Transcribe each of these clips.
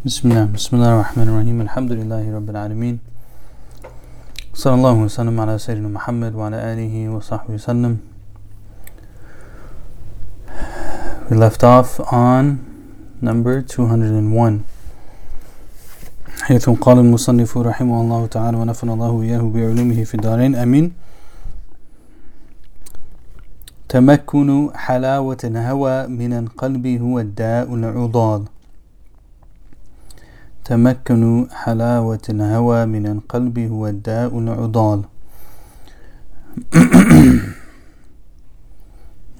بسم الله بسم الله الرحمن الرحيم. الحمد لله رب العالمين. صلى الله وسلم على سيدنا محمد وعلى آله وصحبه وسلم. We left off on number 201 حيث قال المصنف رحمه الله تعالى ونفعنا الله إياه بعلومه في الدارين. أمين. تمكن حلاوة الهوى من القلب هو الداء العضال. تمكن حلاوة الهوى من القلب هو الداء العضال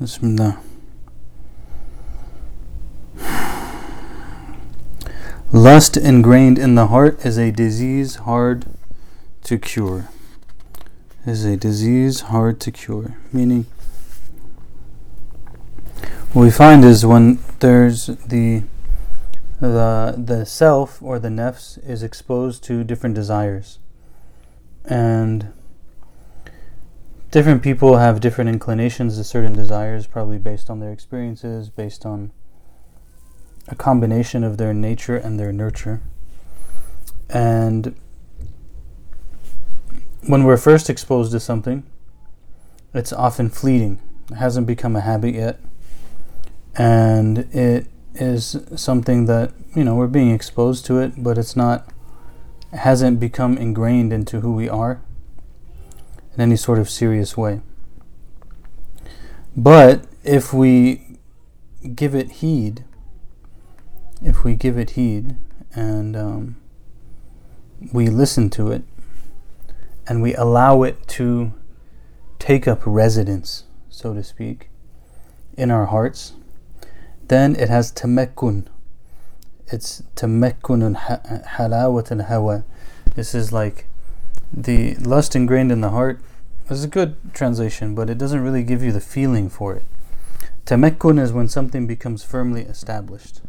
بسم الله Lust ingrained in the heart is a disease hard to cure. Is a disease hard to cure. Meaning, what we find is when there's the the the self or the nefs is exposed to different desires, and different people have different inclinations to certain desires, probably based on their experiences, based on a combination of their nature and their nurture. And when we're first exposed to something, it's often fleeting. It hasn't become a habit yet. And it is something that, you know, we're being exposed to it, but it's not, hasn't become ingrained into who we are in any sort of serious way. But if we give it heed, if we give it heed and um, we listen to it and we allow it to take up residence, so to speak, in our hearts, then it has tamekkun. It's tamekkun halawat al hawa. This is like the lust ingrained in the heart. This is a good translation, but it doesn't really give you the feeling for it. Tamekkun is when something becomes firmly established.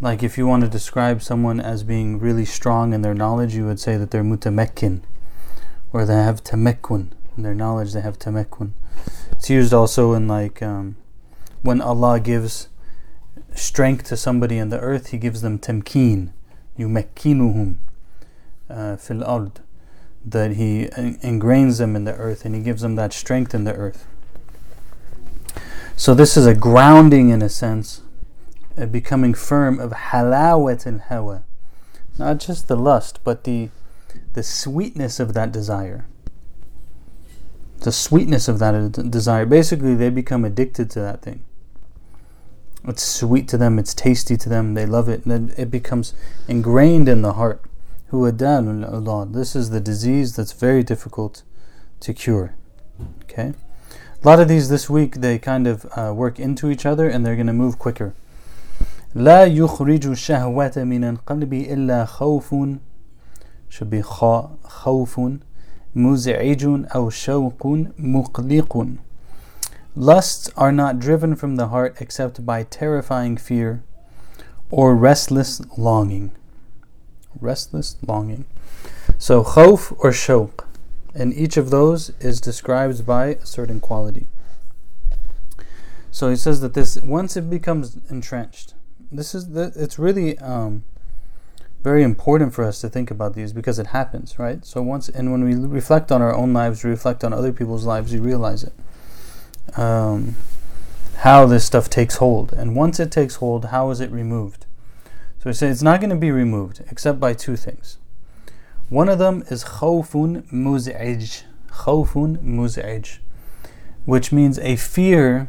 Like if you want to describe someone as being really strong in their knowledge, you would say that they're mutamekkin, or they have tamekkun. In their knowledge, they have tamekkun. It's used also in like um, when Allah gives strength to somebody in the earth, He gives them tamkeen, yumekkinuhum uh, fil ard, that He ingrains them in the earth and He gives them that strength in the earth. So this is a grounding in a sense a becoming firm of halawat and hawa. Not just the lust, but the, the sweetness of that desire. The sweetness of that desire. Basically, they become addicted to that thing. It's sweet to them, it's tasty to them, they love it, and then it becomes ingrained in the heart. This is the disease that's very difficult to cure. Okay? A lot of these this week, they kind of uh, work into each other and they're going to move quicker. لا يخرج الشهوة من القلب إلا خوف should be خوف مزعج أو شوق مقلق Lusts are not driven from the heart except by terrifying fear or restless longing. Restless longing. So khawf or shawq. And each of those is described by a certain quality. So he says that this once it becomes entrenched, this is the, it's really um, very important for us to think about these because it happens, right? So once and when we reflect on our own lives, we reflect on other people's lives, we realize it. Um, how this stuff takes hold, and once it takes hold, how is it removed? So we say it's not going to be removed except by two things. One of them is khawfun muz'ij, khawfun muz'ij, which means a fear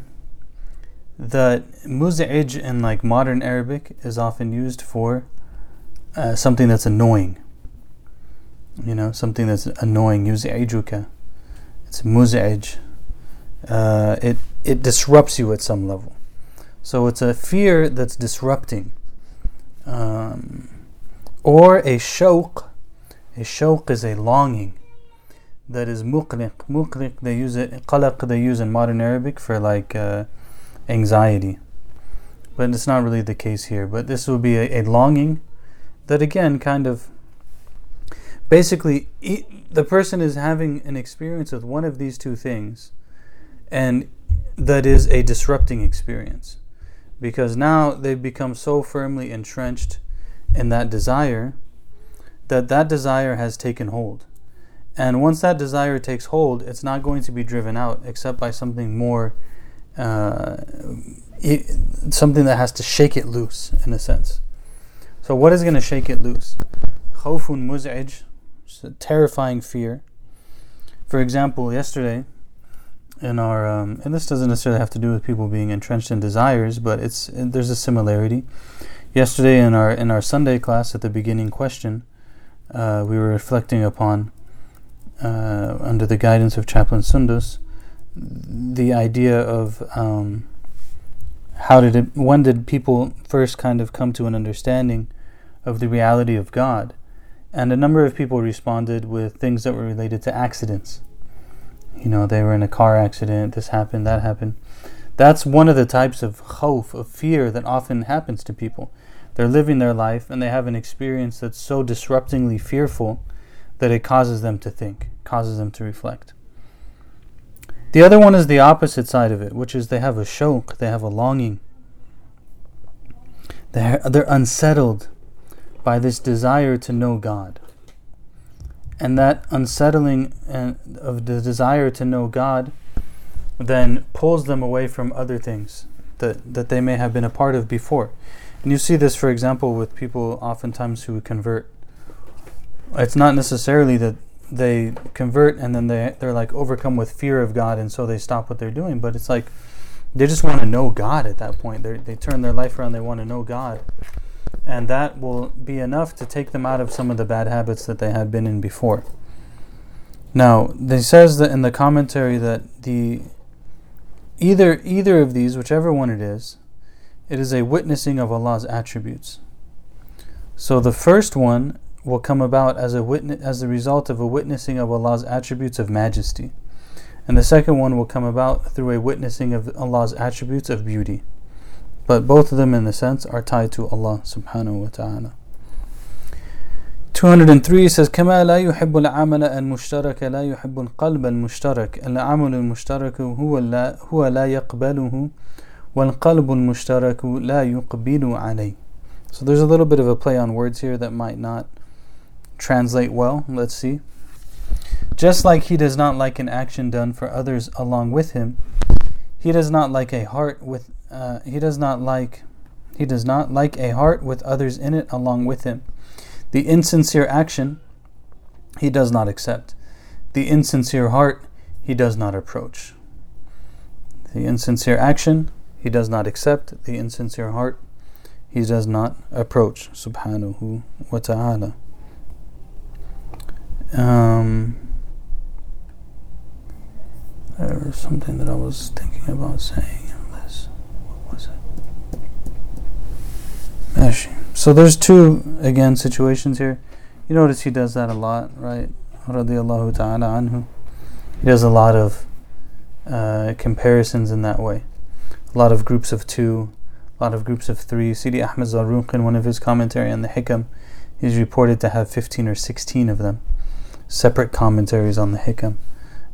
that muz'ij in like modern Arabic is often used for uh, something that's annoying. You know, something that's annoying. Yuz'ijuka. It's muz'ij. Uh, it it disrupts you at some level. So it's a fear that's disrupting. Um, or a shawq. A shawq is a longing that is muqliq. Muqliq, they use it, qalaq, they use in modern Arabic for like. Uh, anxiety. But it's not really the case here. But this will be a, a longing that, again, kind of basically the person is having an experience with one of these two things, and that is a disrupting experience because now they've become so firmly entrenched in that desire, that that desire has taken hold. And once that desire takes hold, it's not going to be driven out except by something more, uh, it, something that has to shake it loose, in a sense. So, what is going to shake it loose? Khawfun muz'ij, a terrifying fear. For example, yesterday, in our, um, and this doesn't necessarily have to do with people being entrenched in desires, but it's there's a similarity. Yesterday, in our in our Sunday class, at the beginning question, uh, we were reflecting upon, uh, under the guidance of Chaplain Sundus, the idea of um, how did it, when did people first kind of come to an understanding of the reality of God? And a number of people responded with things that were related to accidents. You know, they were in a car accident, this happened, that happened. That's one of the types of khawf, of fear that often happens to people. They're living their life and they have an experience that's so disruptingly fearful that it causes them to think, causes them to reflect. The other one is the opposite side of it, which is they have a shawq, they have a longing. They're, they're unsettled by this desire to know God. And that unsettling uh, of the desire to know God then pulls them away from other things that, that they may have been a part of before. And you see this, for example, with people oftentimes who convert. It's not necessarily that they convert and then they, they're like overcome with fear of God and so they stop what they're doing, but it's like they just want to know God at that point. they they turn their life around, they want to know God. And that will be enough to take them out of some of the bad habits that they had been in before. Now, they says that in the commentary that the either either of these, whichever one it is, it is a witnessing of Allah's attributes. So the first one will come about as a witness as the result of a witnessing of Allah's attributes of majesty. And the second one will come about through a witnessing of Allah's attributes of beauty. But both of them in the sense are tied to Allah subhanahu wa ta'ala. 203 says كما لا يحب العمل المشترك لا يحب القلب المشترك العمل المشترك هو لا هو لا يقبله والقلب المشترك لا يقبل عليه So there's a little bit of a play on words here that might not translate well. Let's see. Just like he does not like an action done for others along with him, he does not like a heart with uh, he does not like he does not like a heart with others in it along with him. The insincere action he does not accept. The insincere heart he does not approach. The insincere action he does not accept. The insincere heart he does not approach. Subhanahu wa ta'ala. Um, there was something that I was thinking about saying in this. What was it? So there's two again situations here. You notice he does that a lot, right? Ta'ala anhu. He does a lot of uh, comparisons in that way. A lot of groups of two, a lot of groups of three. Sidi Ahmed Zarruq in one of his commentary on the Hikam, is reported to have 15 or 16 of them separate commentaries on the Hikam.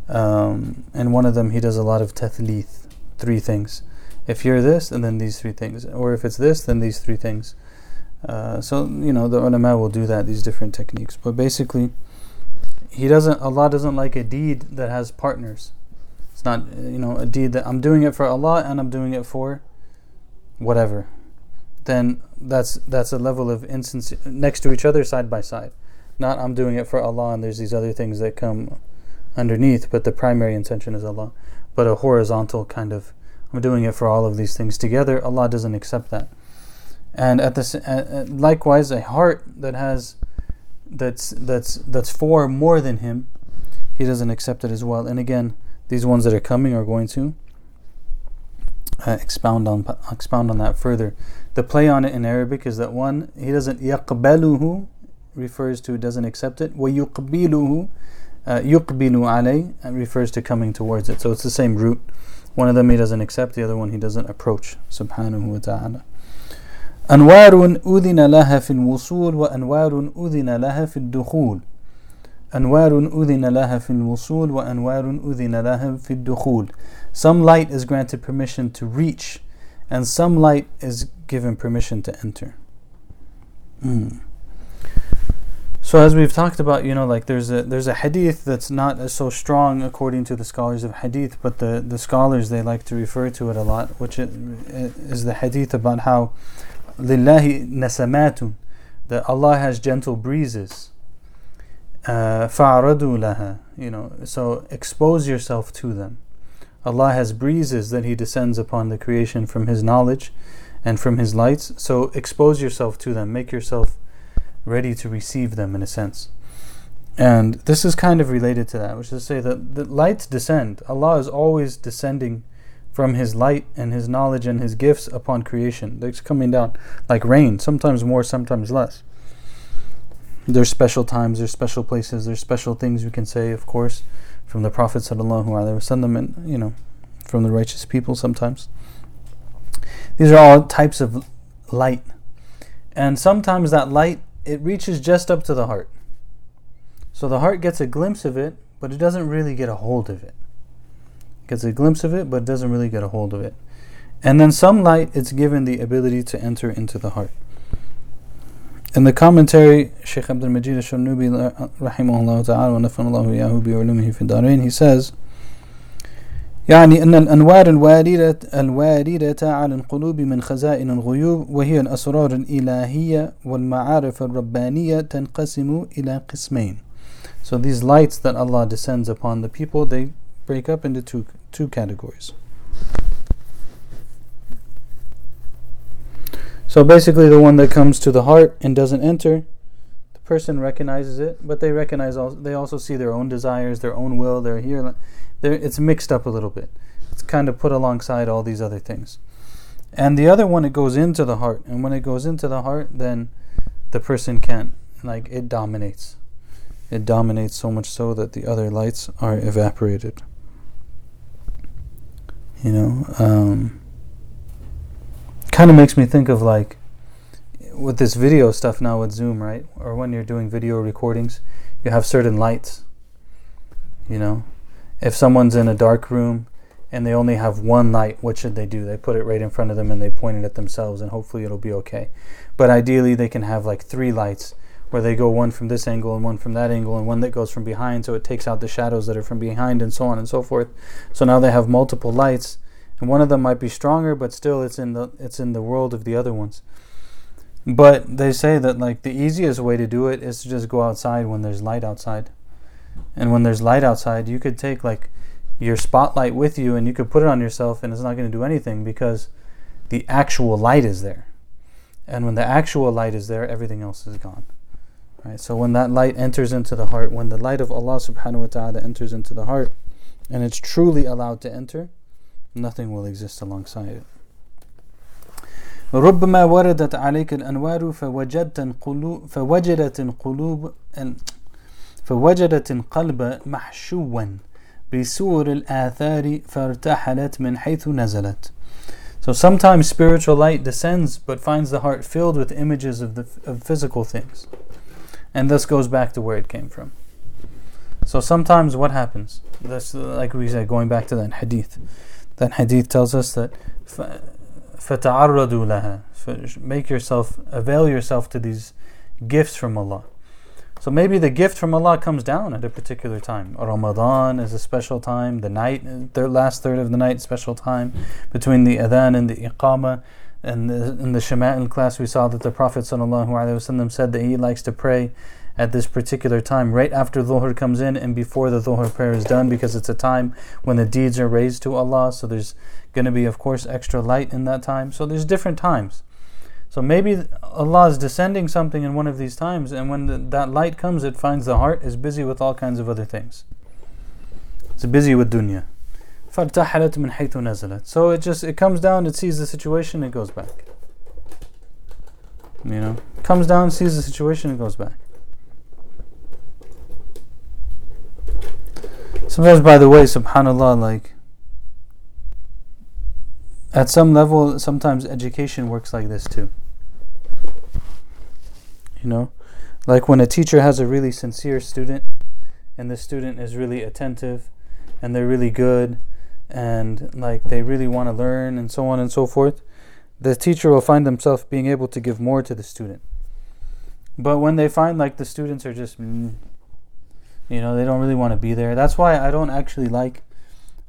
Um, and one of them, he does a lot of tathlith, three things. If you're this, and then these three things. Or if it's this, then these three things. Uh, so, you know, the ulama will do that, these different techniques. But basically, he doesn't, Allah doesn't like a deed that has partners. It's not, you know, a deed that I'm doing it for Allah and I'm doing it for whatever. Then that's that's a level of instance next to each other, side by side. Not I'm doing it for Allah and there's these other things that come underneath, but the primary intention is Allah. But a horizontal kind of, doing it for all of these things together, Allah doesn't accept that. And at this, uh, likewise, a heart that has, that's that's that's for more than Him, He doesn't accept it as well. And again, these ones that are coming are going to uh, expound on expound on that further. The play on it in Arabic is that one He doesn't يقبله refers to doesn't accept it. وَيُقْبِلُهُ uh, يُقْبِلُ عَلَيْهِ refers to coming towards it. So it's the same root. One of them he doesn't accept, the other one he doesn't approach. Subhanahu wa ta'ala. أنوار أذن لها في الوصول وأنوار أذن لها في الدخول أنوار أذن لها في الوصول وأنوار أذن لها في الدخول Some light is granted permission to reach and some light is given permission to enter. Mm. So as we've talked about, you know, like there's a there's a hadith that's not so strong according to the scholars of hadith, but the, the scholars they like to refer to it a lot, which is the hadith about how lillahi nasamatun, that Allah has gentle breezes. Uh, fa'aradu laha, you know, so expose yourself to them. Allah has breezes that He descends upon the creation from His knowledge and from His lights. So expose yourself to them, make yourself ready to receive them in a sense. And this is kind of related to that, which is to say that the lights descend. Allah is always descending from His light and His knowledge and His gifts upon creation. They're coming down like rain, sometimes more, sometimes less. There's special times, there's special places, there's special things we can say, of course, from the Prophet sallallahu alaihi wasallam, and you know, from the righteous people sometimes. These are all types of light, and sometimes that light it reaches just up to the heart. So the heart gets a glimpse of it, but it doesn't really get a hold of it. Gets a glimpse of it, but it doesn't really get a hold of it. And then some light, it's given the ability to enter into the heart. In the commentary, Sheikh Abdul Majid al-Sharnubi, rahimahullah ta'ala, wa nafanallahu yahu bi ulumihi fi he says, يعني أن الأنوار الواردة الواردة على القلوب من خزائن الغيوب وهي الأسرار الإلهية والمعارف الربانية تنقسم إلى قسمين. So these lights that Allah descends upon the people, they break up into two two categories. So basically, the one that comes to the heart and doesn't enter, the person recognizes it, but they recognize also, they also see their own desires, their own will. They're here it's mixed up a little bit. It's kind of put alongside all these other things. And the other one, it goes into the heart. And when it goes into the heart, then the person can't, like, it dominates. It dominates so much so that the other lights are evaporated. You know, um, kind of makes me think of like with this video stuff now with Zoom, right? Or when you're doing video recordings, you have certain lights. You know, if someone's in a dark room and they only have one light, what should they do? They put it right in front of them and they point it at themselves, and hopefully it'll be okay. But ideally, they can have like three lights where they go one from this angle and one from that angle and one that goes from behind, so it takes out the shadows that are from behind and so on and so forth. So now they have multiple lights, and one of them might be stronger, but still it's in the it's in the world of the other ones. But they say that like the easiest way to do it is to just go outside when there's light outside. And when there's light outside, you could take like your spotlight with you and you could put it on yourself and it's not going to do anything because the actual light is there. And when the actual light is there, everything else is gone. Right? So when that light enters into the heart, when the light of Allah subhanahu wa ta'ala enters into the heart and it's truly allowed to enter, nothing will exist alongside it. ربما وردت عليك الأنوار فوجدت القلوب فوجدت القلوب فوجدت القلب محشوا بسور الآثار فارتحلت من حيث نزلت. So sometimes spiritual light descends but finds the heart filled with images of, the, of physical things and thus goes back to where it came from. So sometimes what happens? That's like we said, going back to that hadith. That hadith tells us that فَتَعَرَّضُوا لَهَا Make yourself, avail yourself to these gifts from Allah. So maybe the gift from Allah comes down at a particular time. Ramadan is a special time, the night, the last third of the night, special time between the adhan and the iqama. And in the Shama'il class, we saw that the Prophet ﷺ said that he likes to pray at this particular time, right after Dhuhr comes in and before the Dhuhr prayer is done, because it's a time when the deeds are raised to Allah. So there's going to be, of course, extra light in that time. So there's different times. So maybe Allah is descending something in one of these times, and when the, that light comes, it finds the heart is busy with all kinds of other things. It's busy with dunya. So it just it comes down, it sees the situation, it goes back. You know, comes down, sees the situation, it goes back. Sometimes, by the way, subhanallah, like at some level, sometimes education works like this too. You know, like when a teacher has a really sincere student and the student is really attentive and they're really good and like they really want to learn and so on and so forth, the teacher will find themselves being able to give more to the student. But when they find like the students are just, mm, you know, they don't really want to be there. That's why I don't actually like.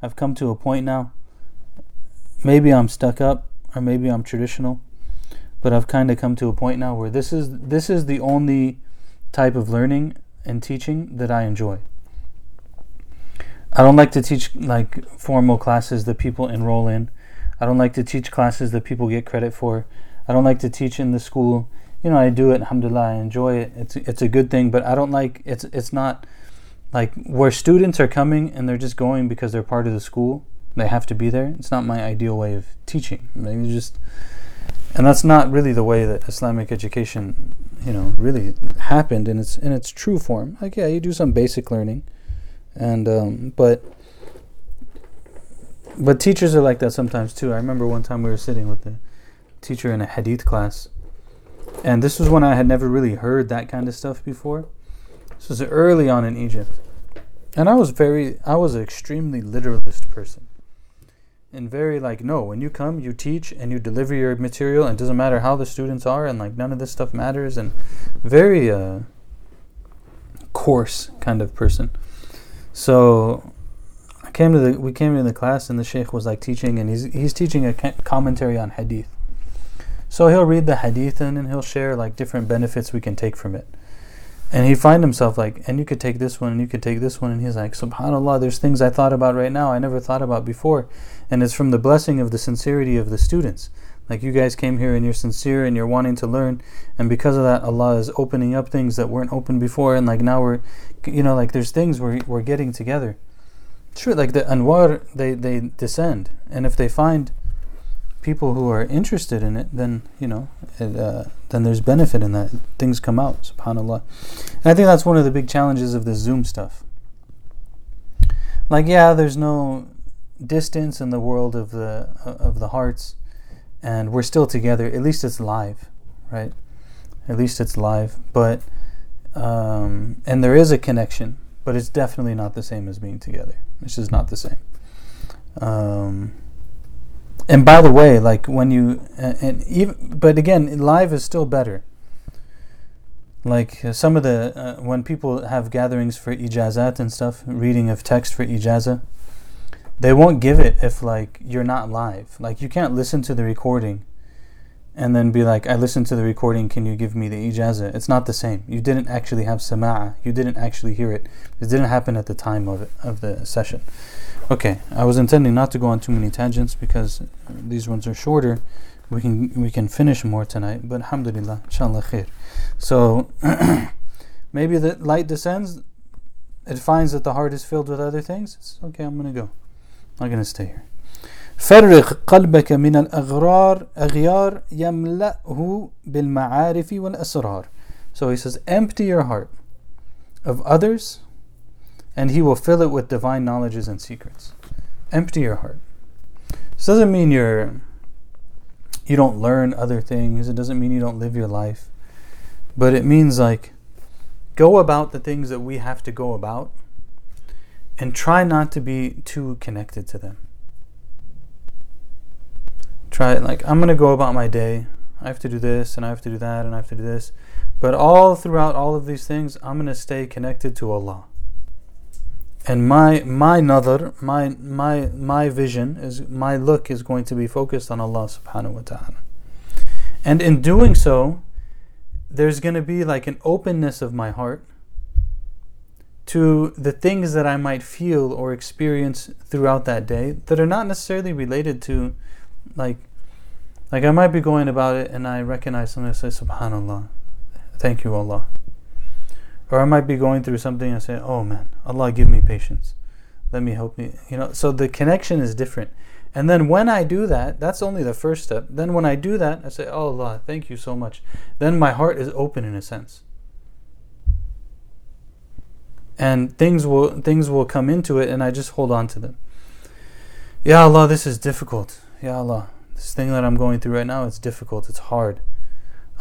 I've come to a point now. Maybe I'm stuck up, or maybe I'm traditional, but I've kind of come to a point now where this is this is the only type of learning and teaching that I enjoy. I don't like to teach like formal classes that people enroll in. I don't like to teach classes that people get credit for. I don't like to teach in the school. You know, I do it, alhamdulillah, I enjoy it. It's it's a good thing, but I don't like it's it's not like where students are coming and they're just going because they're part of the school. They have to be there. It's not my ideal way of teaching. Maybe just and that's not really the way that Islamic education, you know, really happened in its in its true form. Like yeah, you do some basic learning and um, but but teachers are like that sometimes too. I remember one time we were sitting with the teacher in a hadith class, and this was when I had never really heard that kind of stuff before. This was early on in Egypt, and I was very, I was an extremely literalist person, and very like, no, when you come, you teach and you deliver your material, and it doesn't matter how the students are, and like none of this stuff matters, and very uh, coarse kind of person. So I came to the we came to the class and the sheikh was like teaching and he's he's teaching a commentary on hadith. So he'll read the hadith and, and he'll share like different benefits we can take from it. And he find himself like, and you could take this one and you could take this one and he's like, Subhanallah, there's things I thought about right now I never thought about before. And it's from the blessing of the sincerity of the students. Like you guys came here and you're sincere and you're wanting to learn, and because of that, Allah is opening up things that weren't open before, and like now we're, you know, like there's things we're we're getting together. Sure, like the anwar, they they descend, and if they find people who are interested in it, then you know, it, uh, then there's benefit in that. Things come out, Subhanallah, and I think that's one of the big challenges of the Zoom stuff. Like, yeah, there's no distance in the world of the of the hearts and we're still together. At least it's live, right? At least it's live. But um, and there is a connection, but it's definitely not the same as being together. It's just not the same. Um, and by the way, like when you and, and even, but again, live is still better. Like uh, some of the uh, when people have gatherings for ijazat and stuff, reading of text for ijaza they won't give it if like you're not live. Like you can't listen to the recording and then be like, I listened to the recording, can you give me the ijazah? It's not the same. You didn't actually have sama'a. You didn't actually hear it. It didn't happen at the time of it, of the session. Okay, I was intending not to go on too many tangents because these ones are shorter. We can we can finish more tonight, but alhamdulillah, inshallah khair. So maybe the light descends, it finds that the heart is filled with other things. It's okay, I'm gonna go. I'm going to stay here. فرغ قلبك من الأغرار أغيار يملأه بالمعارف والأسرار. So he says, empty your heart of others, and he will fill it with divine knowledges and secrets. Empty your heart. This doesn't mean you're you don't learn other things. It doesn't mean you don't live your life. But it means like go about the things that we have to go about and try not to be too connected to them. Try like I'm going to go about my day. I have to do this and I have to do that and I have to do this. But all throughout all of these things, I'm going to stay connected to Allah. And my my nadar, my my my vision is my look is going to be focused on Allah subhanahu wa ta'ala. And in doing so, there's going to be like an openness of my heart to the things that I might feel or experience throughout that day that are not necessarily related to like like I might be going about it and I recognize something and say subhanallah thank you Allah or I might be going through something and say oh man Allah give me patience let me help me you know so the connection is different and then when I do that that's only the first step then when I do that I say oh Allah thank you so much then my heart is open in a sense and things will things will come into it and I just hold on to them. Ya Allah, this is difficult. Ya Allah, this thing that I'm going through right now, it's difficult, it's hard.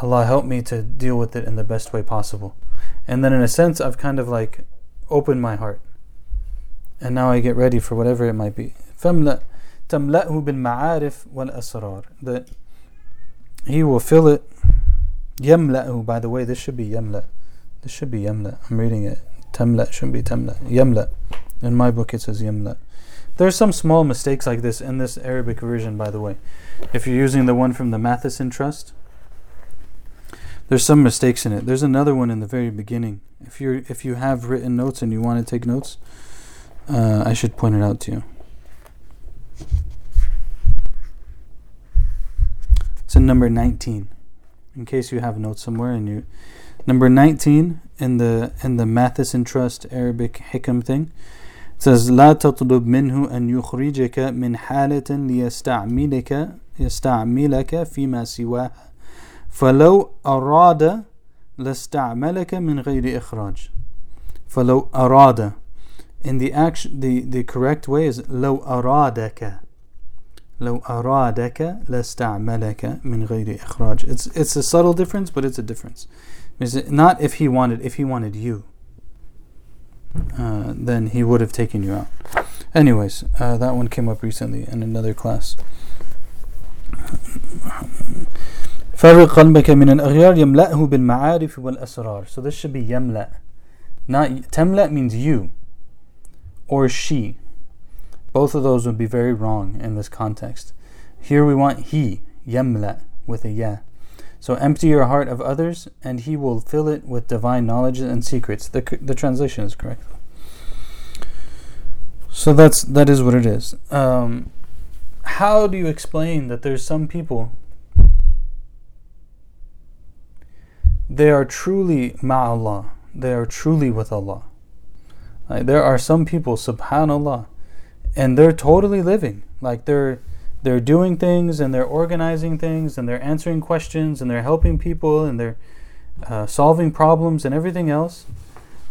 Allah help me to deal with it in the best way possible. And then in a sense I've kind of like opened my heart. And now I get ready for whatever it might be. فَمْلَأْ تَمْلَأْهُ بِالْمَعَارِفِ وَالْأَسْرَارِ That He will fill it يملأ by the way this should be يملأ this should be يملأ I'm reading it تملأ shouldn't be تملأ يملأ in my book it says يملأ there's some small mistakes like this in this Arabic version by the way if you're using the one from the Matheson Trust there's some mistakes in it there's another one in the very beginning if you if you have written notes and you want to take notes uh, I should point it out to you it's in number 19 in case you have notes somewhere and you number 19 in the in the Matheson Trust Arabic Hikam thing it says لا تطلب منه أن يخرجك من حالة ليستعملك يستعملك فيما سواها فلو أراد لاستعملك من غير إخراج فلو أراد in the action the, the correct way is لو أرادك لو أرادك لاستعملك من غير إخراج it's it's a subtle difference but it's a difference it's not if he wanted if he wanted you uh, then he would have taken you out anyways uh, that one came up recently in another class فرق قلبك من الأغيار يملأه بالمعارف والأسرار so this should be يملأ not تملأ means you or she both of those would be very wrong in this context. Here we want he, yamla, with a ya. So empty your heart of others, and he will fill it with divine knowledge and secrets. The, the translation is correct. So that's that is what it is. Um, how do you explain that there's some people they are truly ma'allah, they are truly with Allah. Like, there are some people, subhanallah, and they're totally living. Like they're they're doing things and they're organizing things and they're answering questions and they're helping people and they're uh, solving problems and everything else.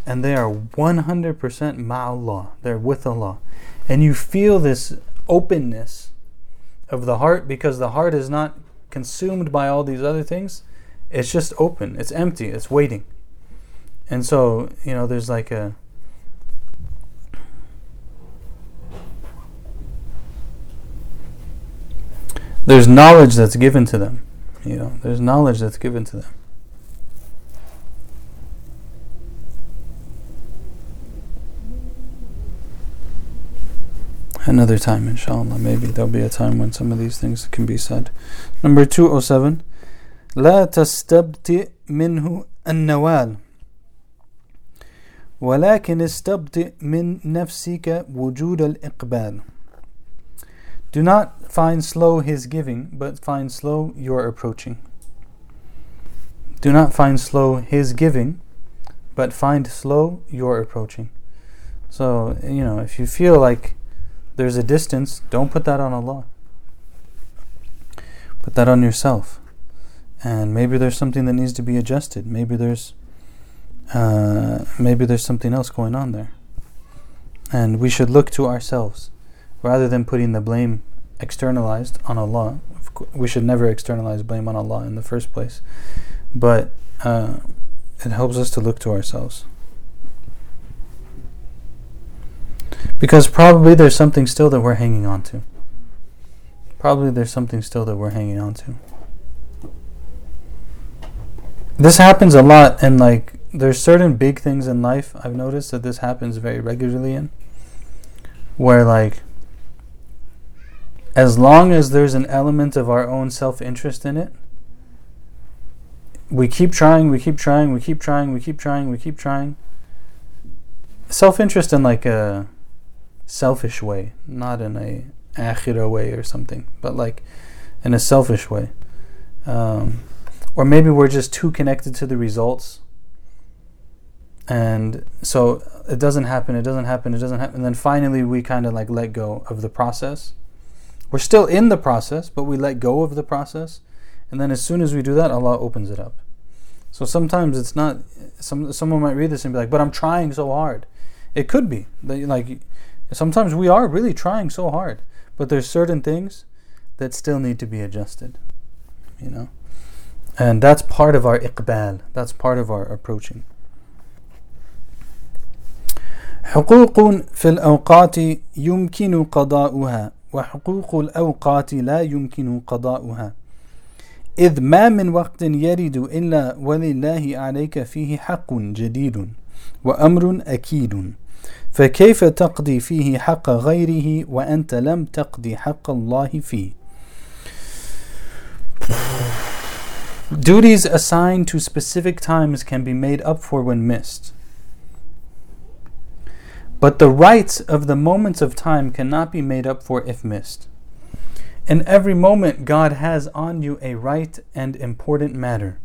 And they are 100% ma'allah. They're with Allah. And you feel this openness of the heart because the heart is not consumed by all these other things it's just open it's empty it's waiting and so you know there's like a there's knowledge that's given to them. You know, there's knowledge that's given to them. Another time, inshallah. Maybe there'll be a time when some of these things can be said. Number 207. لا تستبطئ منه النوال ولكن استبطئ من نفسك وجود الإقبال do not find slow his giving, but find slow your approaching. Do not find slow his giving, but find slow your approaching. So, you know, if you feel like there's a distance, don't put that on Allah. Put that on yourself. And maybe there's something that needs to be adjusted. Maybe there's uh, maybe there's something else going on there. And we should look to ourselves rather than putting the blame externalized on Allah. We should never externalize blame on Allah in the first place, but uh, it helps us to look to ourselves. Because probably there's something still that we're hanging on to. Probably there's something still that we're hanging on to. This happens a lot, and like there's certain big things in life I've noticed that this happens very regularly in, where like as long as there's an element of our own self interest in it, we keep trying, we keep trying, we keep trying, we keep trying, we keep trying. Self interest in like a selfish way, not in a akhira way or something, but like in a selfish way. Um, or maybe we're just too connected to the results. And so it doesn't happen, it doesn't happen, it doesn't happen. And then finally we kind of like let go of the process we're still in the process, but we let go of the process. And then as soon as we do that, Allah opens it up. So sometimes it's not, some, someone might read this and be like, but I'm trying so hard. It could be. Like, sometimes we are really trying so hard, but there's certain things that still need to be adjusted. You know? And that's part of our iqbal. That's part of our approaching. حقوق في الأوقات يمكن قضاؤها وحقوق الأوقات لا يمكن قضاؤها إذ ما من وقت يرد إلا ولله عليك فيه حق جديد وأمر أكيد فكيف تقضي فيه حق غيره وأنت لم تقضي حق الله فيه Duties assigned to specific times can be made up for when missed. But the rights of the moments of time cannot be made up for if missed. In every moment, God has on you a right and important matter.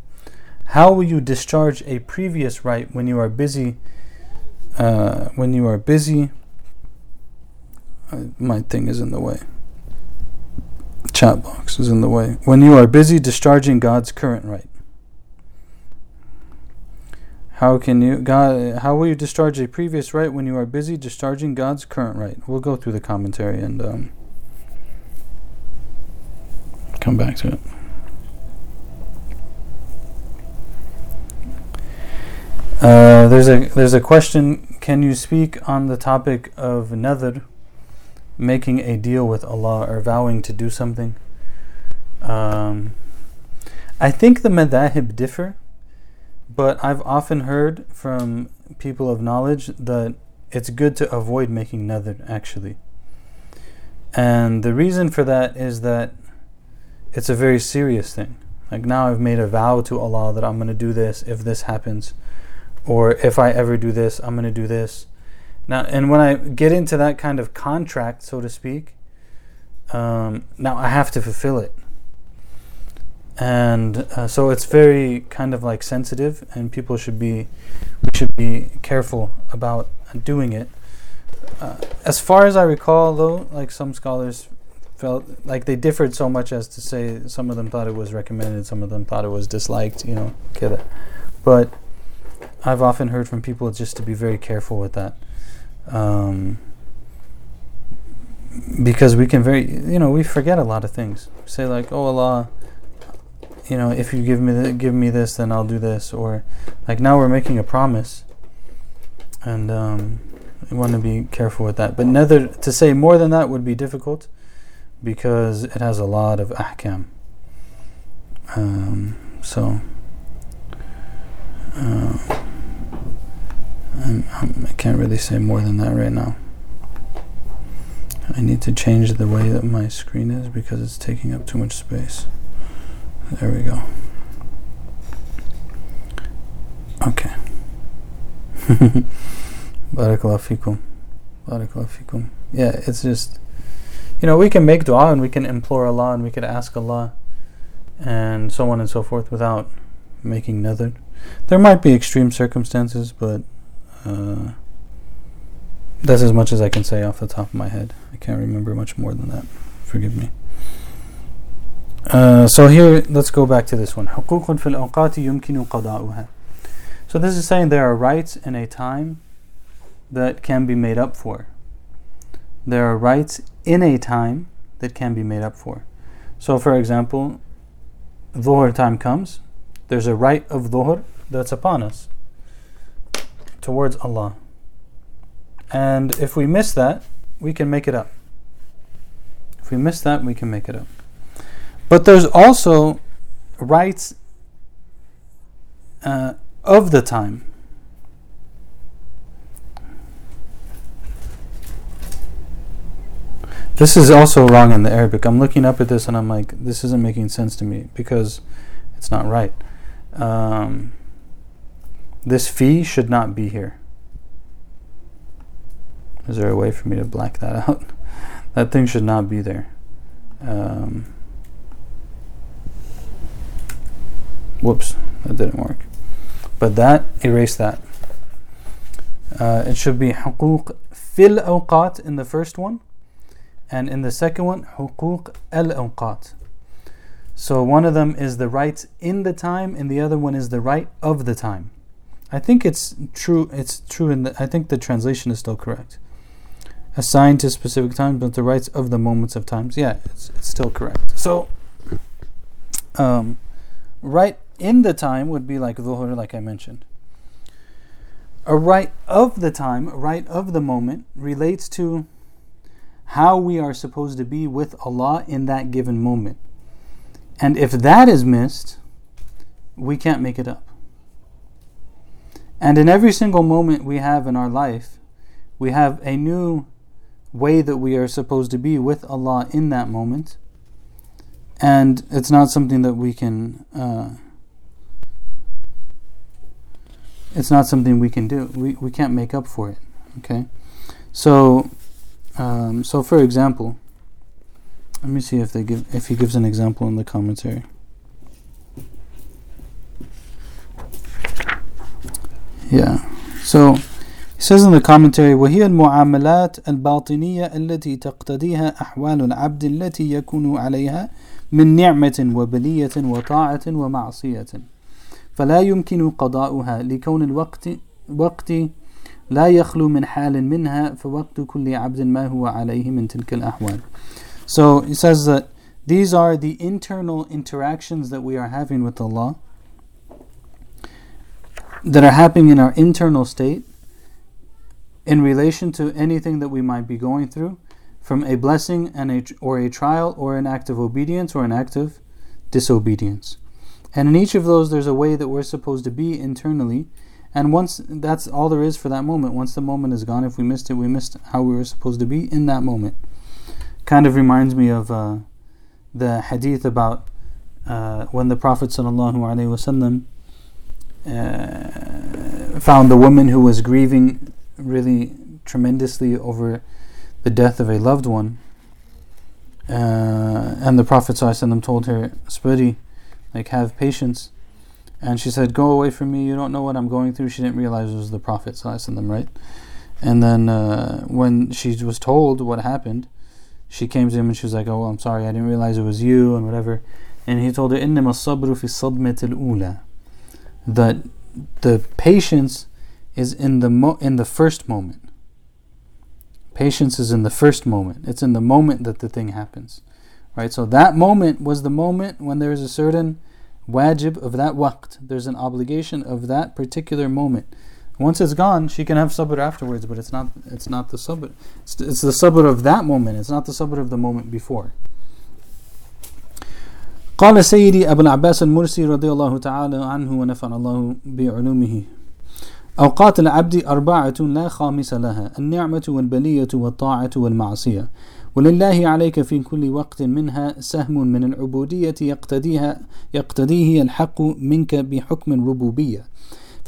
How will you discharge a previous right when you are busy? Uh, when you are busy, uh, my thing is in the way. Chat box is in the way. When you are busy discharging God's current right. How can you God how will you discharge a previous right when you are busy discharging God's current right? We'll go through the commentary and um, come back to it. Uh, there's a there's a question. Can you speak on the topic of nadhr, making a deal with Allah or vowing to do something? Um, I think the madahib differ but I've often heard from people of knowledge that it's good to avoid making nadhr actually. And the reason for that is that it's a very serious thing. Like now I've made a vow to Allah that I'm going to do this if this happens or if I ever do this, I'm going to do this. Now and when I get into that kind of contract, so to speak, um, now I have to fulfill it and uh, so it's very kind of like sensitive, and people should be we should be careful about doing it. Uh, as far as I recall, though, like some scholars felt like they differed so much as to say some of them thought it was recommended, some of them thought it was disliked, you know, kida. But I've often heard from people just to be very careful with that. Um, because we can very, you know, we forget a lot of things. Say like, oh Allah, you know, if you give me the, give me this, then I'll do this, or like now we're making a promise, and um, we want to be careful with that. But neither to say more than that would be difficult, because it has a lot of ahkam. Um, so. Uh, I'm, I'm, I can not really say more than that right now. I need to change the way that my screen is because it's taking up too much space. There we go. Okay. Barakallah fikum. Barakallah fikum. Yeah, it's just, you know, we can make dua and we can implore Allah and we can ask Allah and so on and so forth without making nadhr. There might be extreme circumstances, but uh, that's as much as I can say off the top of my head. I can't remember much more than that. Forgive me. Uh, so here, let's go back to this one. حقوق في الأوقات يمكن قضاؤها. So this is saying there are rights in a time that can be made up for. There are rights in a time that can be made up for. So for example, Dhuhr time comes, there's a right of Dhuhr that's upon us towards Allah. And if we miss that, we can make it up. If we miss that, we can make it up. But there's also rights uh, of the time. This is also wrong in the Arabic. I'm looking up at this and I'm like, this isn't making sense to me because it's not right Um, this fee should not be here. Is there a way for me to black that out? that thing should not be there. Um, Whoops, that didn't work. But that, erase that. Uh, it should be حقوق fil awqat in the first one, and in the second one, حقوق al awqat. So one of them is the right in the time, and the other one is the right of the time. I think it's true. It's true, and I think the translation is still correct. Assigned to specific times, but the rights of the moments of times. Yeah, it's, it's still correct. So, um, right in the time would be like dhuhr, like I mentioned. A right of the time, right of the moment, relates to how we are supposed to be with Allah in that given moment. And if that is missed, we can't make it up. And in every single moment we have in our life, we have a new way that we are supposed to be with Allah in that moment. And it's not something that we can. Uh, it's not something we can do. We, we can't make up for it. Okay, so um, so for example, let me see if they give if he gives an example in the commentary. Yeah. So he says in the commentary وهي المعاملات الباطنية التي تقتضيها أحوال العبد التي يكون عليها من نعمة وبلية وطاعة ومعصية فلا يمكن قضاؤها لكون الوقت وقت لا يخلو من حال منها فوقت كل عبد ما هو عليه من تلك الأحوال So he says that these are the internal interactions that we are having with Allah that are happening in our internal state in relation to anything that we might be going through from a blessing and a, or a trial or an act of obedience or an act of disobedience. And in each of those, there's a way that we're supposed to be internally. And once that's all there is for that moment, once the moment is gone, if we missed it, we missed how we were supposed to be in that moment Kind of reminds me of uh, the hadith about uh, when the Prophet ﷺ uh, found the woman who was grieving really tremendously over the death of a loved one. Uh, and the Prophet ﷺ told her, Spudi, like have patience. And she said, Go away from me, you don't know what I'm going through. She didn't realize it was the Prophet, ﷺ, right? And then uh, when she was told what happened, she came to him and she was like, "Oh, well, I'm sorry, I didn't realize it was you," and whatever. And he told her, "Inna sabru fi sadmet al-ula," that the patience is in the mo- in the first moment. Patience is in the first moment. It's in the moment that the thing happens, right? So that moment was the moment when there is a certain wajib of that waqt. There's an obligation of that particular moment Once it's gone, she can have sabr afterwards, but it's not it's not the sabr. It's, it's the sabr of that moment. It's not the sabr of the moment before. قال سيدي أبو العباس المرسي رضي الله تعالى عنه ونفعنا الله بعلومه أوقات العبد أربعة لا خامس لها النعمة والبلية والطاعة والمعصية ولله عليك في كل وقت منها سهم من العبودية يقتديها يقتديه الحق منك بحكم الربوبية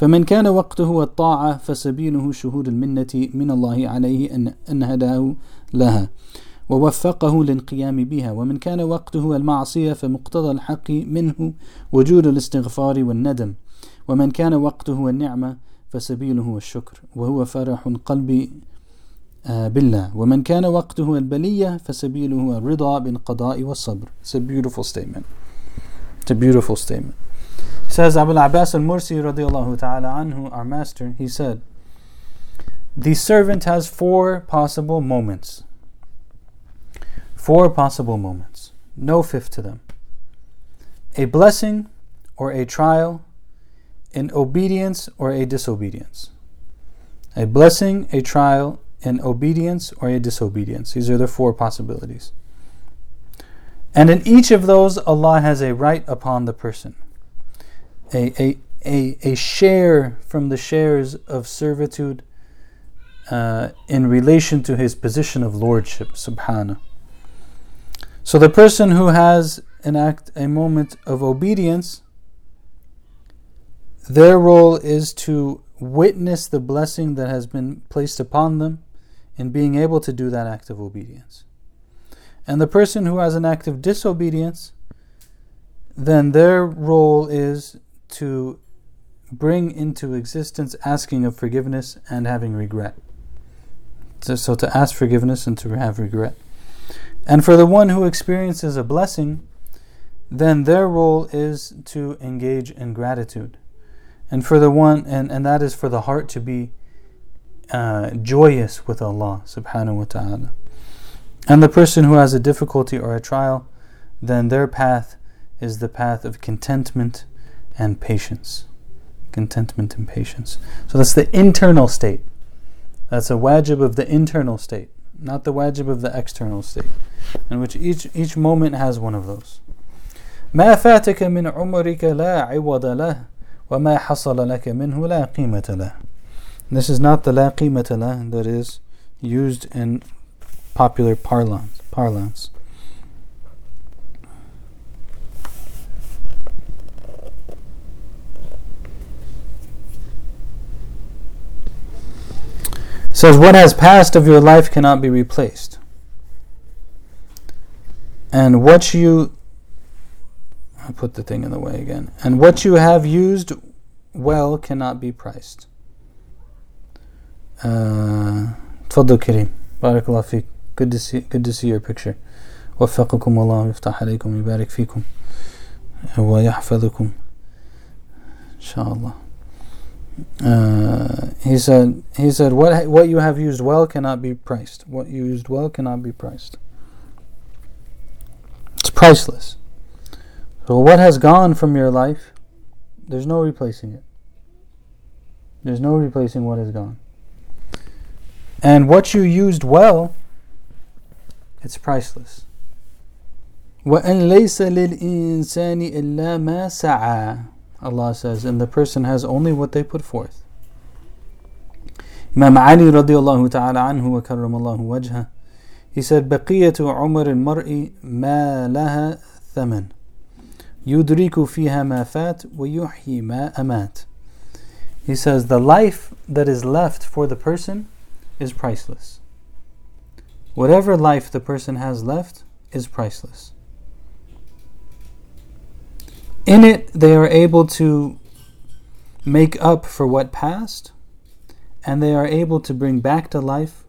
فمن كان وقته الطاعة فسبيله شهود المنة من الله عليه أن, أن هداه لها ووفقه للقيام بها. ومن كان وقته المعصية فمقتضى الحق منه وجود الاستغفار والندم. ومن كان وقته النعمة فسبيله الشكر وهو فرح القلب بالله. ومن كان وقته البلية فسبيله الرضا بالقضاء والصبر. It's a beautiful statement. It's a beautiful statement. Says Abu al-Abbas al-Mursi radiallahu ta'ala anhu our master he said the servant has four possible moments four possible moments no fifth to them a blessing or a trial in obedience or a disobedience. A blessing, a trial, an obedience or a disobedience. These are the four possibilities. And in each of those, Allah has a right upon the person, a, a, a, a share from the shares of servitude uh, in relation to his position of lordship, subhanahu. So the person who has an act, a moment of obedience, their role is to witness the blessing that has been placed upon them in being able to do that act of obedience. And the person who has an act of disobedience, then their role is to bring into existence asking of forgiveness and having regret. So, to ask forgiveness and to have regret. And for the one who experiences a blessing, then their role is to engage in gratitude and for the one and, and that is for the heart to be uh, joyous with Allah subhanahu wa ta'ala. And the person who has a difficulty or a trial, then their path is the path of contentment and patience. Contentment and patience. So that's the internal state. That's a wajib of the internal state, not the wajib of the external state, in which each each moment has one of those. ما فاتك من عمرك لا عوض له وما حصل لك منه لا قيمة له This is not the لا قيمة له that is used in popular parlance. parlance. says, What has passed of your life cannot be replaced. And what you. I put the thing in the way again. And what you have used well cannot be priced. Uh, Tfaddal Kareem. Barakallah fik. Good to see good to see your picture. وفقكم الله يفتح عليكم يبارك فيكم ويحفظكم إن شاء الله uh, he said he said what what you have used well cannot be priced what you used well cannot be priced it's priceless so what has gone from your life there's no replacing it there's no replacing what has gone and what you used well it's priceless وأن ليس للإنسان إلا ما سعى Allah says, and the person has only what they put forth. Imam Ali radiallahu ta'ala anhu wa karramallahu wajha, he said, بقية عمر المرء ما لها ثمن يدرك فيها ما فات ويحيي ما أمات. He says, the life that is left for the person is priceless. Whatever life the person has left is priceless. In it, they are able to make up for what passed, and they are able to bring back to life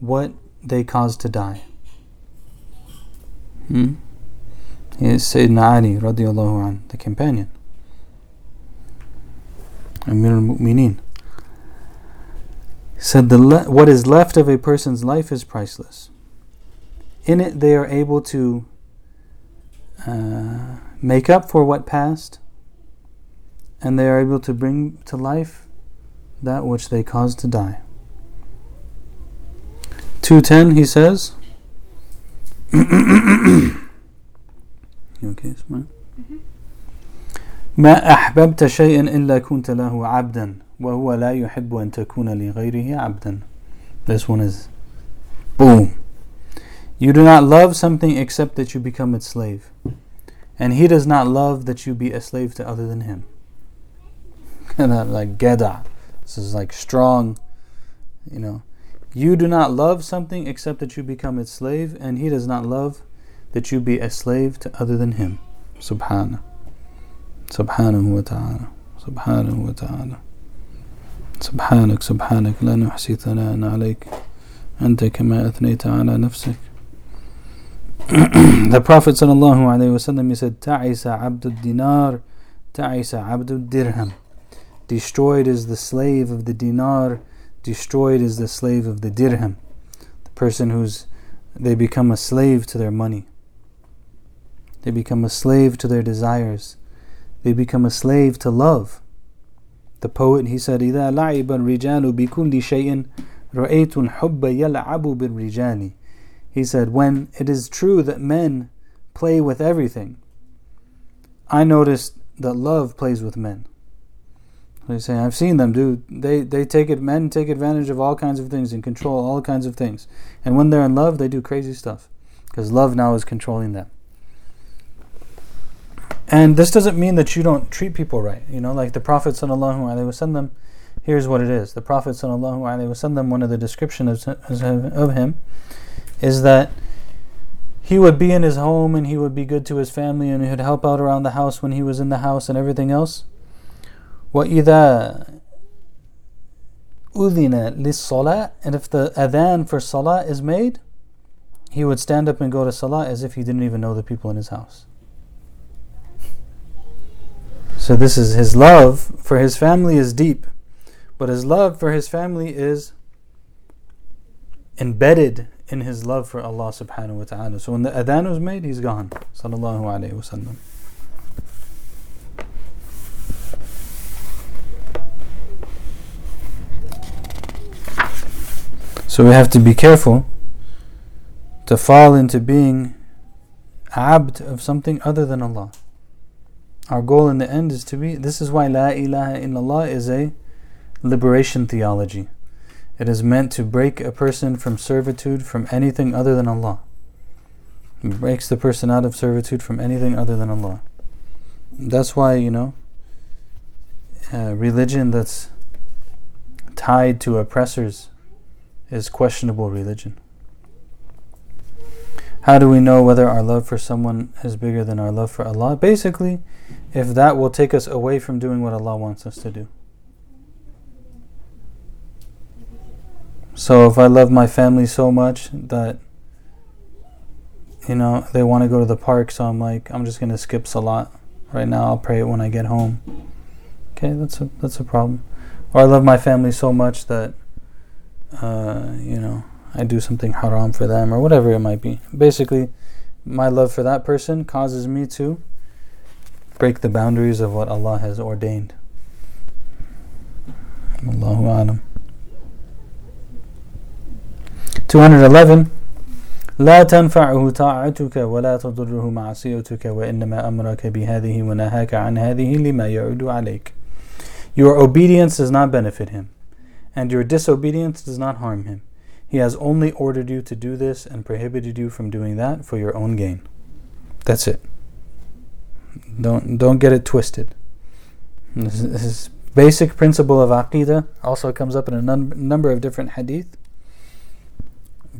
what they caused to die. Hmm? Is Sayyidina Ali radiallahu anh, the companion. Amir al-Mu'mineen. said the le- what is left of a person's life is priceless. In it they are able to uh, make up for what passed, and they are able to bring to life that which they caused to die. 210, he says. you okay, Ismail? ما أحببت شيئا إلا كنت له عبدا وهو لا يحب أن تكون لغيره عبدا This one is boom. You do not love something except that you become its slave and he does not love that you be a slave to other than him. And that like geda. This is like strong, you know. You do not love something except that you become its slave, and he does not love that you be a slave to other than him. Subhana. Subhanahu wa ta'ala. Subhanahu wa ta'ala. سبحانك سبحانك لا نحصي ثناء عليك أنت كما أثنيت على نفسك the Prophet ﷺ he said, Ta'isa abdul dinar, ta'isa abdul dirham. Destroyed is the slave of the dinar, destroyed is the slave of the dirham. The person who's they become a slave to their money. They become a slave to their desires. They become a slave to love. The poet he said, إذا لعب الرجال بكل شيء رأيت الحب يلعب بالرجال he said, When it is true that men play with everything, I noticed that love plays with men. They say, I've seen them do. They they take it. Men take advantage of all kinds of things and control all kinds of things. And when they're in love, they do crazy stuff, because love now is controlling them. And this doesn't mean that you don't treat people right. You know, like the Prophet sallallahu alaihi wasallam. Here's what it is: the Prophet sallallahu alaihi wasallam. One of the descriptions of, of him is that he would be in his home and he would be good to his family and he would help out around the house when he was in the house and everything else. وَإِذَا أُذِنَ لِلصَّلَاةِ And if the adhan for salah is made, he would stand up and go to salah as if he didn't even know the people in his house. So this is his love for his family is deep, but his love for his family is embedded in his love for Allah subhanahu wa ta'ala. So when the adhan was made, he's gone. Sallallahu alayhi. So we have to be careful to fall into being abd of something other than Allah. Our goal in the end is to be. This is why La ilaha illallah is a liberation theology. It is meant to break a person from servitude from anything other than Allah. It breaks the person out of servitude from anything other than Allah. That's why, you know, uh, religion that's tied to oppressors is questionable religion. How do we know whether our love for someone is bigger than our love for Allah? Basically, if that will take us away from doing what Allah wants us to do. So if I love my family so much that you know they want to go to the park, so I'm like I'm just gonna skip salat right now. I'll pray it when I get home. Okay, that's a that's a problem. Or I love my family so much that uh, you know I do something haram for them or whatever it might be. Basically, my love for that person causes me to break the boundaries of what Allah has ordained. Allahu alam. 211 لا تنفعه طاعتك ولا تضره معصيتك وإنما أمرك بهذه ونهاك عن هذه لما يعود عليك Your obedience does not benefit him, and your disobedience does not harm him. He has only ordered you to do this and prohibited you from doing that for your own gain. That's it. Don't don't get it twisted. This, this basic principle of aqidah also comes up in a num- number of different hadith.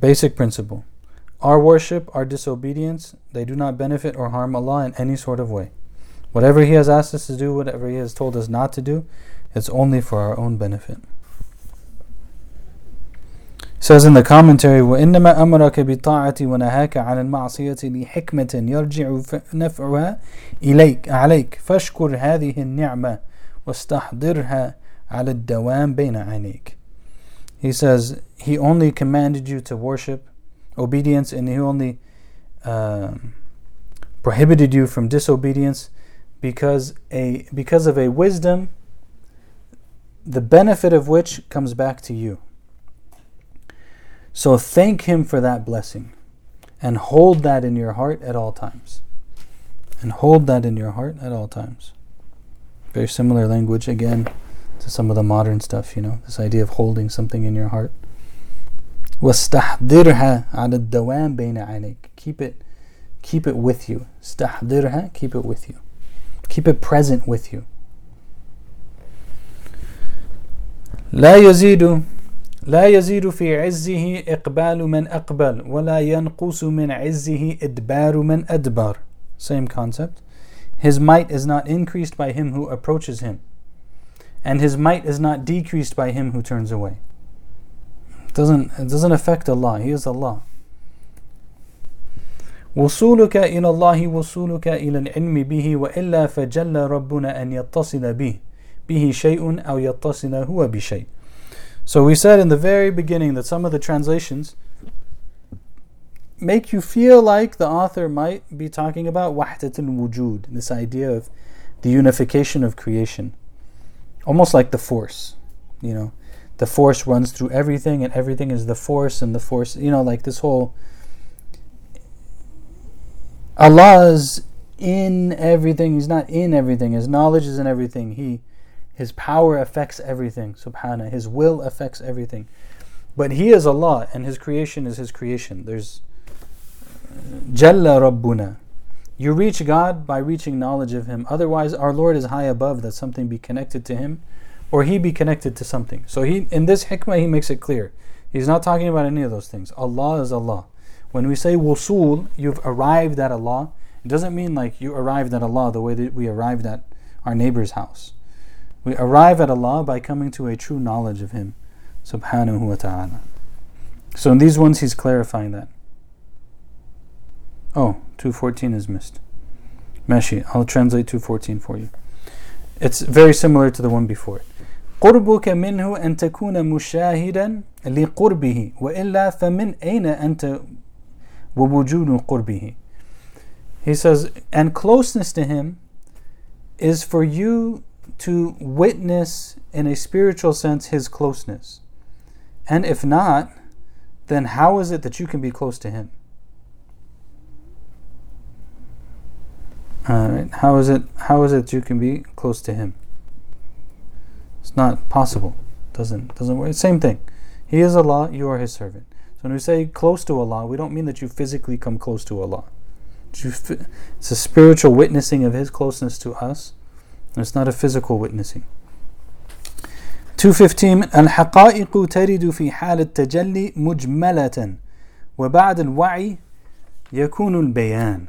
Basic principle. Our worship, our disobedience, they do not benefit or harm Allah in any sort of way. Whatever He has asked us to do, whatever He has told us not to do, it's only for our own benefit. says in the commentary وإنما أمرك بالطاعة ونهاك عن المعصية لحكمة يرجع نفعها إليك عليك فاشكر هذه النعمة واستحضرها على الدوام بين عينيك he says, He only commanded you to worship obedience and He only uh, prohibited you from disobedience because, a, because of a wisdom, the benefit of which comes back to you. So thank Him for that blessing and hold that in your heart at all times. And hold that in your heart at all times. Very similar language again to some of the modern stuff, you know, this idea of holding something in your heart. واستحضرها على الدوام بين عينيك. Keep it, keep it with you. استحضرها, keep it with you. Keep it present with you. لا يزيد لا يزيد في عزه إقبال من أقبل ولا ينقص من عزه إدبار من أدبر. Same concept. His might is not increased by him who approaches him and his might is not decreased by him who turns away. It doesn't, it doesn't affect Allah, He is Allah. وصولك إلى الله وصولك إلى العلم به وإلا فجل ربنا أن يتصل به به شيء أو يتصل هو بشيء So we said in the very beginning that some of the translations make you feel like the author might be talking about wahdat al-wujud, this idea of the unification of creation almost like the force you know? The force runs through everything and everything is the force and the force you know like this whole Allah's in everything. He's not in everything. His knowledge is in everything. He his power affects everything subhana. His will affects everything. But he is Allah and his creation is his creation. There's Jalla Rabbuna you reach God by reaching knowledge of Him. Otherwise, our Lord is high above that something be connected to Him or He be connected to something. So he in this hikmah, He makes it clear. He's not talking about any of those things. Allah is Allah. When we say wusul, you've arrived at Allah. It doesn't mean like you arrived at Allah the way that we arrived at our neighbor's house. We arrive at Allah by coming to a true knowledge of Him, subhanahu wa ta'ala. So in these ones, He's clarifying that. Oh, 214 is missed. Mashi, I'll translate 214 for you. It's very similar to the one before it. قربك منه أن تكون مشاهدا لقربه وإلا فمن أين أنت ووجود قربه He says, and closeness to him is for you to witness in a spiritual sense his closeness. And if not, then how is it that you can be close to him? Alright, how is it how is it you can be close to him? It's not possible. Doesn't doesn't work. Same thing. He is Allah, you are his servant. So when we say close to Allah, we don't mean that you physically come close to Allah. It's a spiritual witnessing of his closeness to us. It's not a physical witnessing. 215 الحقائق ترد في حال التجلي مجملة وبعد الوعي يكون البيان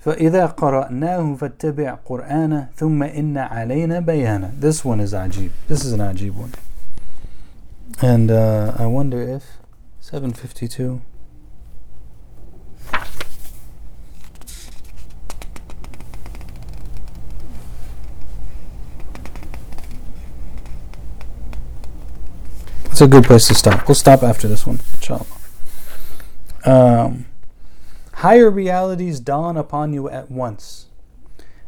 فإذا قرأناه فاتبع قرآنه ثم إن علينا بيانه This one is عجيب This is an عجيب one And uh, I wonder if 752 It's a good place to stop. We'll stop after this one, inshallah. Um, higher realities dawn upon you at once,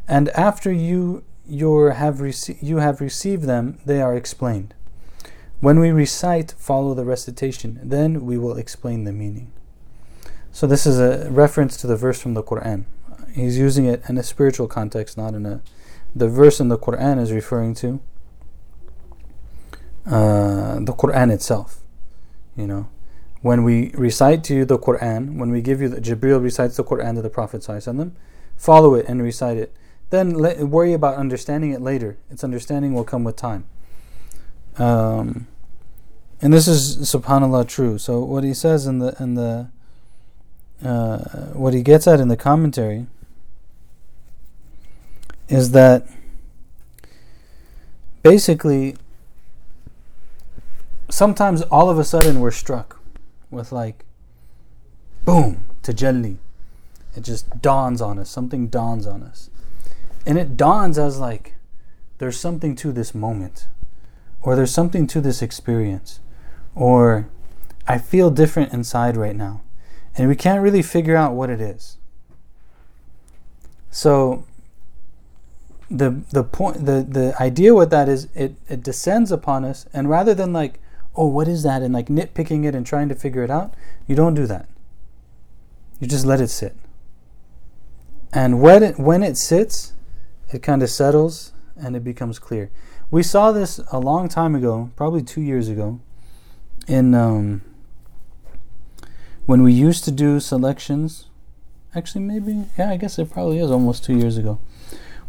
and after you your have rece- you have received them, they are explained. When we recite, follow the recitation. Then we will explain the meaning. So this is a reference to the verse from the Quran. He's using it in a spiritual context, not in a. The verse in the Quran is referring to uh, the Quran itself. You know, when we recite to you the Quran, when we give you the Jibril recites the Quran to the Prophet follow it and recite it. Then let, worry about understanding it later. Its understanding will come with time. Um, and this is Subhanallah true. So what he says in the in the uh, what he gets at in the commentary is that basically sometimes all of a sudden we're struck with like boom tajalli it just dawns on us. Something dawns on us. And it dawns as like there's something to this moment. Or there's something to this experience. Or i feel different inside right now. And we can't really figure out what it is. So the the point the the idea with that is it it descends upon us. And rather than like oh, what is that? And like nitpicking it and trying to figure it out. You don't do that. You just let it sit. And when it, when it sits, it kind of settles and it becomes clear. We saw this a long time ago, probably two years ago, in um, when we used to do selections. Actually, maybe, yeah, I guess it probably is almost two years ago.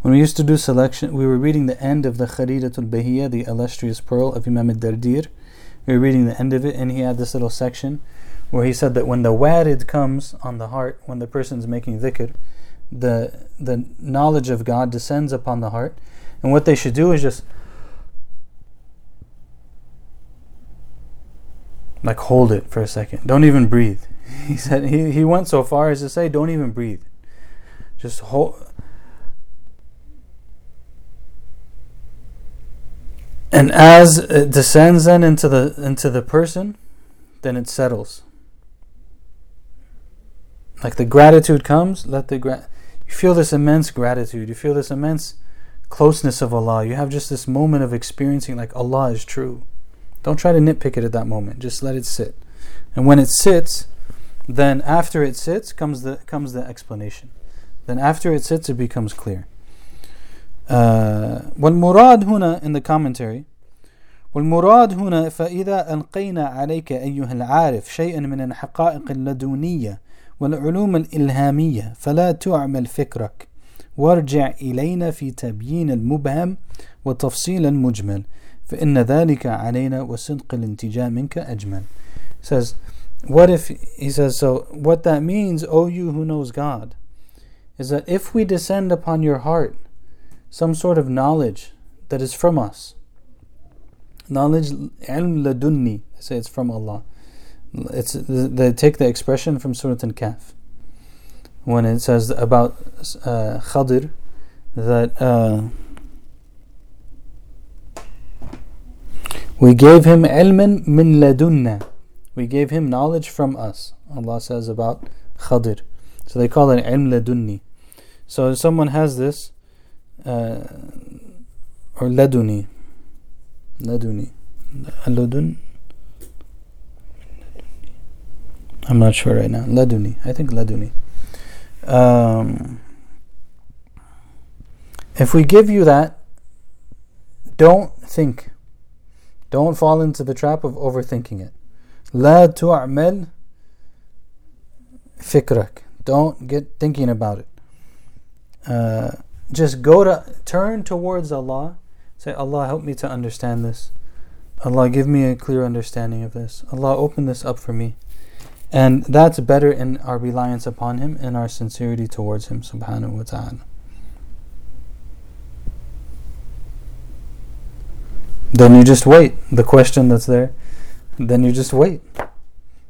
When we used to do selection, we were reading the end of the Kharidatul Bahiyya, the illustrious pearl of Imam al-Dardir we were reading the end of it, and he had this little section where he said that when the warid comes on the heart, when the person's making dhikr, the the knowledge of God descends upon the heart, and what they should do is just like hold it for a second. Don't even breathe. He said he, he went so far as to say, don't even breathe. Just hold And as it descends then into the into the person, then it settles. Like the gratitude comes, let the gra- you feel this immense gratitude. You feel this immense closeness of Allah. You have just this moment of experiencing like Allah is true. Don't try to nitpick it at that moment. Just let it sit. And when it sits, then after it sits comes the comes the explanation. Then after it sits, it becomes clear. والمراد هنا in the commentary والمراد هنا فإذا ألقينا عليك أيها العارف شيئا من الحقائق اللدونية والعلوم الإلهامية فلا تعمل فكرك وارجع إلينا في تبيين المبهم وتفصيل المجمل فإن ذلك علينا وصدق الانتجاء منك أجمل says what if he says so what that means O you who knows God is that if we descend upon your heart some sort of knowledge that is from us. Knowledge, ilm ladunni, they say it's from Allah. It's they take the expression from Surah Al-Kahf when it says about uh, Khadir that uh, we gave him ilman min ladunna. We gave him knowledge from us. Allah says about Khadir. So they call it ilm ladunni. So if someone has this, uh, or laduni laduni ladun I'm not sure right now laduni I think laduni um, if we give you that, don't think. Don't fall into the trap of overthinking it. لا تعمل فكرك. Don't get thinking about it. Uh, just go to turn towards Allah. Say, Allah, help me to understand this. Allah, give me a clear understanding of this. Allah, open this up for me. And that's better in our reliance upon Him and our sincerity towards Him, subhanahu wa ta'ala. Then you just wait. The question that's there, then you just wait.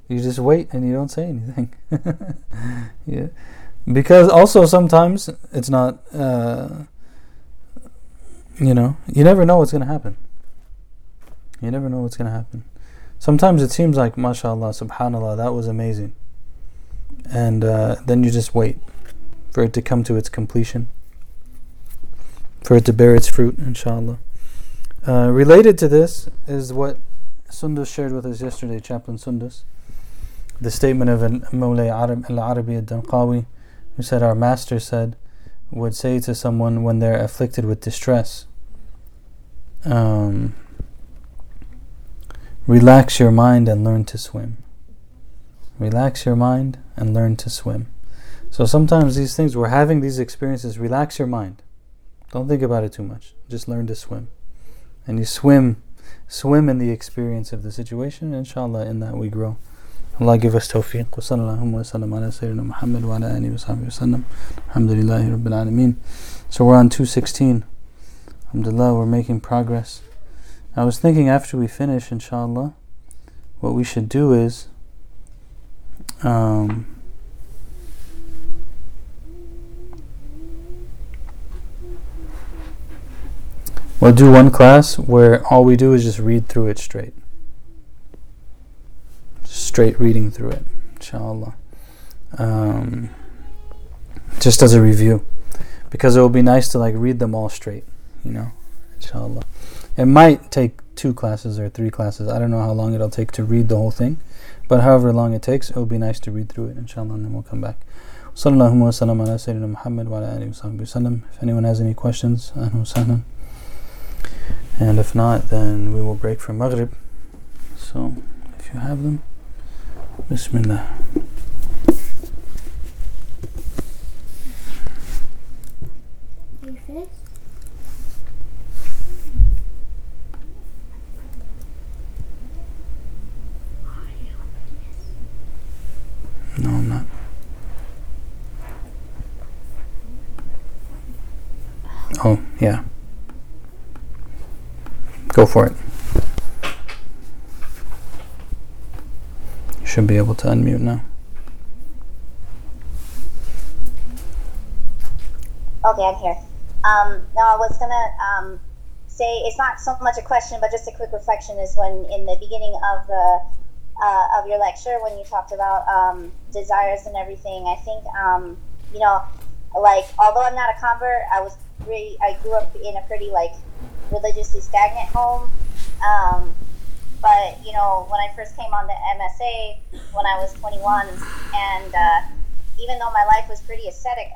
You just wait and you don't say anything. yeah. Because also sometimes it's not, uh, you know, you never know what's going to happen. You never know what's going to happen. Sometimes it seems like, mashallah, subhanallah, that was amazing. And uh, then you just wait for it to come to its completion, for it to bear its fruit, inshallah. Uh, related to this is what Sundus shared with us yesterday, Chaplain Sundus. The statement of Mawlay al Arabi al Darqawi, who said, Our master said, would say to someone when they're afflicted with distress, um, Relax your mind and learn to swim. Relax your mind and learn to swim. So sometimes these things, we're having these experiences, relax your mind. Don't think about it too much. Just learn to swim and you swim swim in the experience of the situation inshallah in that we grow Allah give us tawfiq. Wa sallallahu wa sallam ala sayyidina Muhammad wa ala alihi wa sahbihi wa sallam. Alhamdulillahi rabbil alameen. So we're on 216 alhamdulillah we're making progress. I was thinking after we finish inshallah what we should do is um, We'll do one class where all we do is just read through it straight. Straight reading through it, inshallah. Um, just as a review. Because it will be nice to like read them all straight, you know, inshallah. It might take two classes or three classes. I don't know how long it'll take to read the whole thing. But however long it takes, it will be nice to read through it, inshallah, and then we'll come back. If anyone has any questions, and if not, then we will break for Maghrib. So, if you have them, Bismillah. No, I'm not. Oh, yeah. Go for it. You should be able to unmute now. Okay, I'm here. Um, no, I was gonna um, say it's not so much a question, but just a quick reflection. Is when in the beginning of the uh, of your lecture, when you talked about um, desires and everything, I think um, you know, like although I'm not a convert, I was really I grew up in a pretty like religiously stagnant home. But you know, when I first came on the MSA when I was 21, and uh, even though my life was pretty ascetic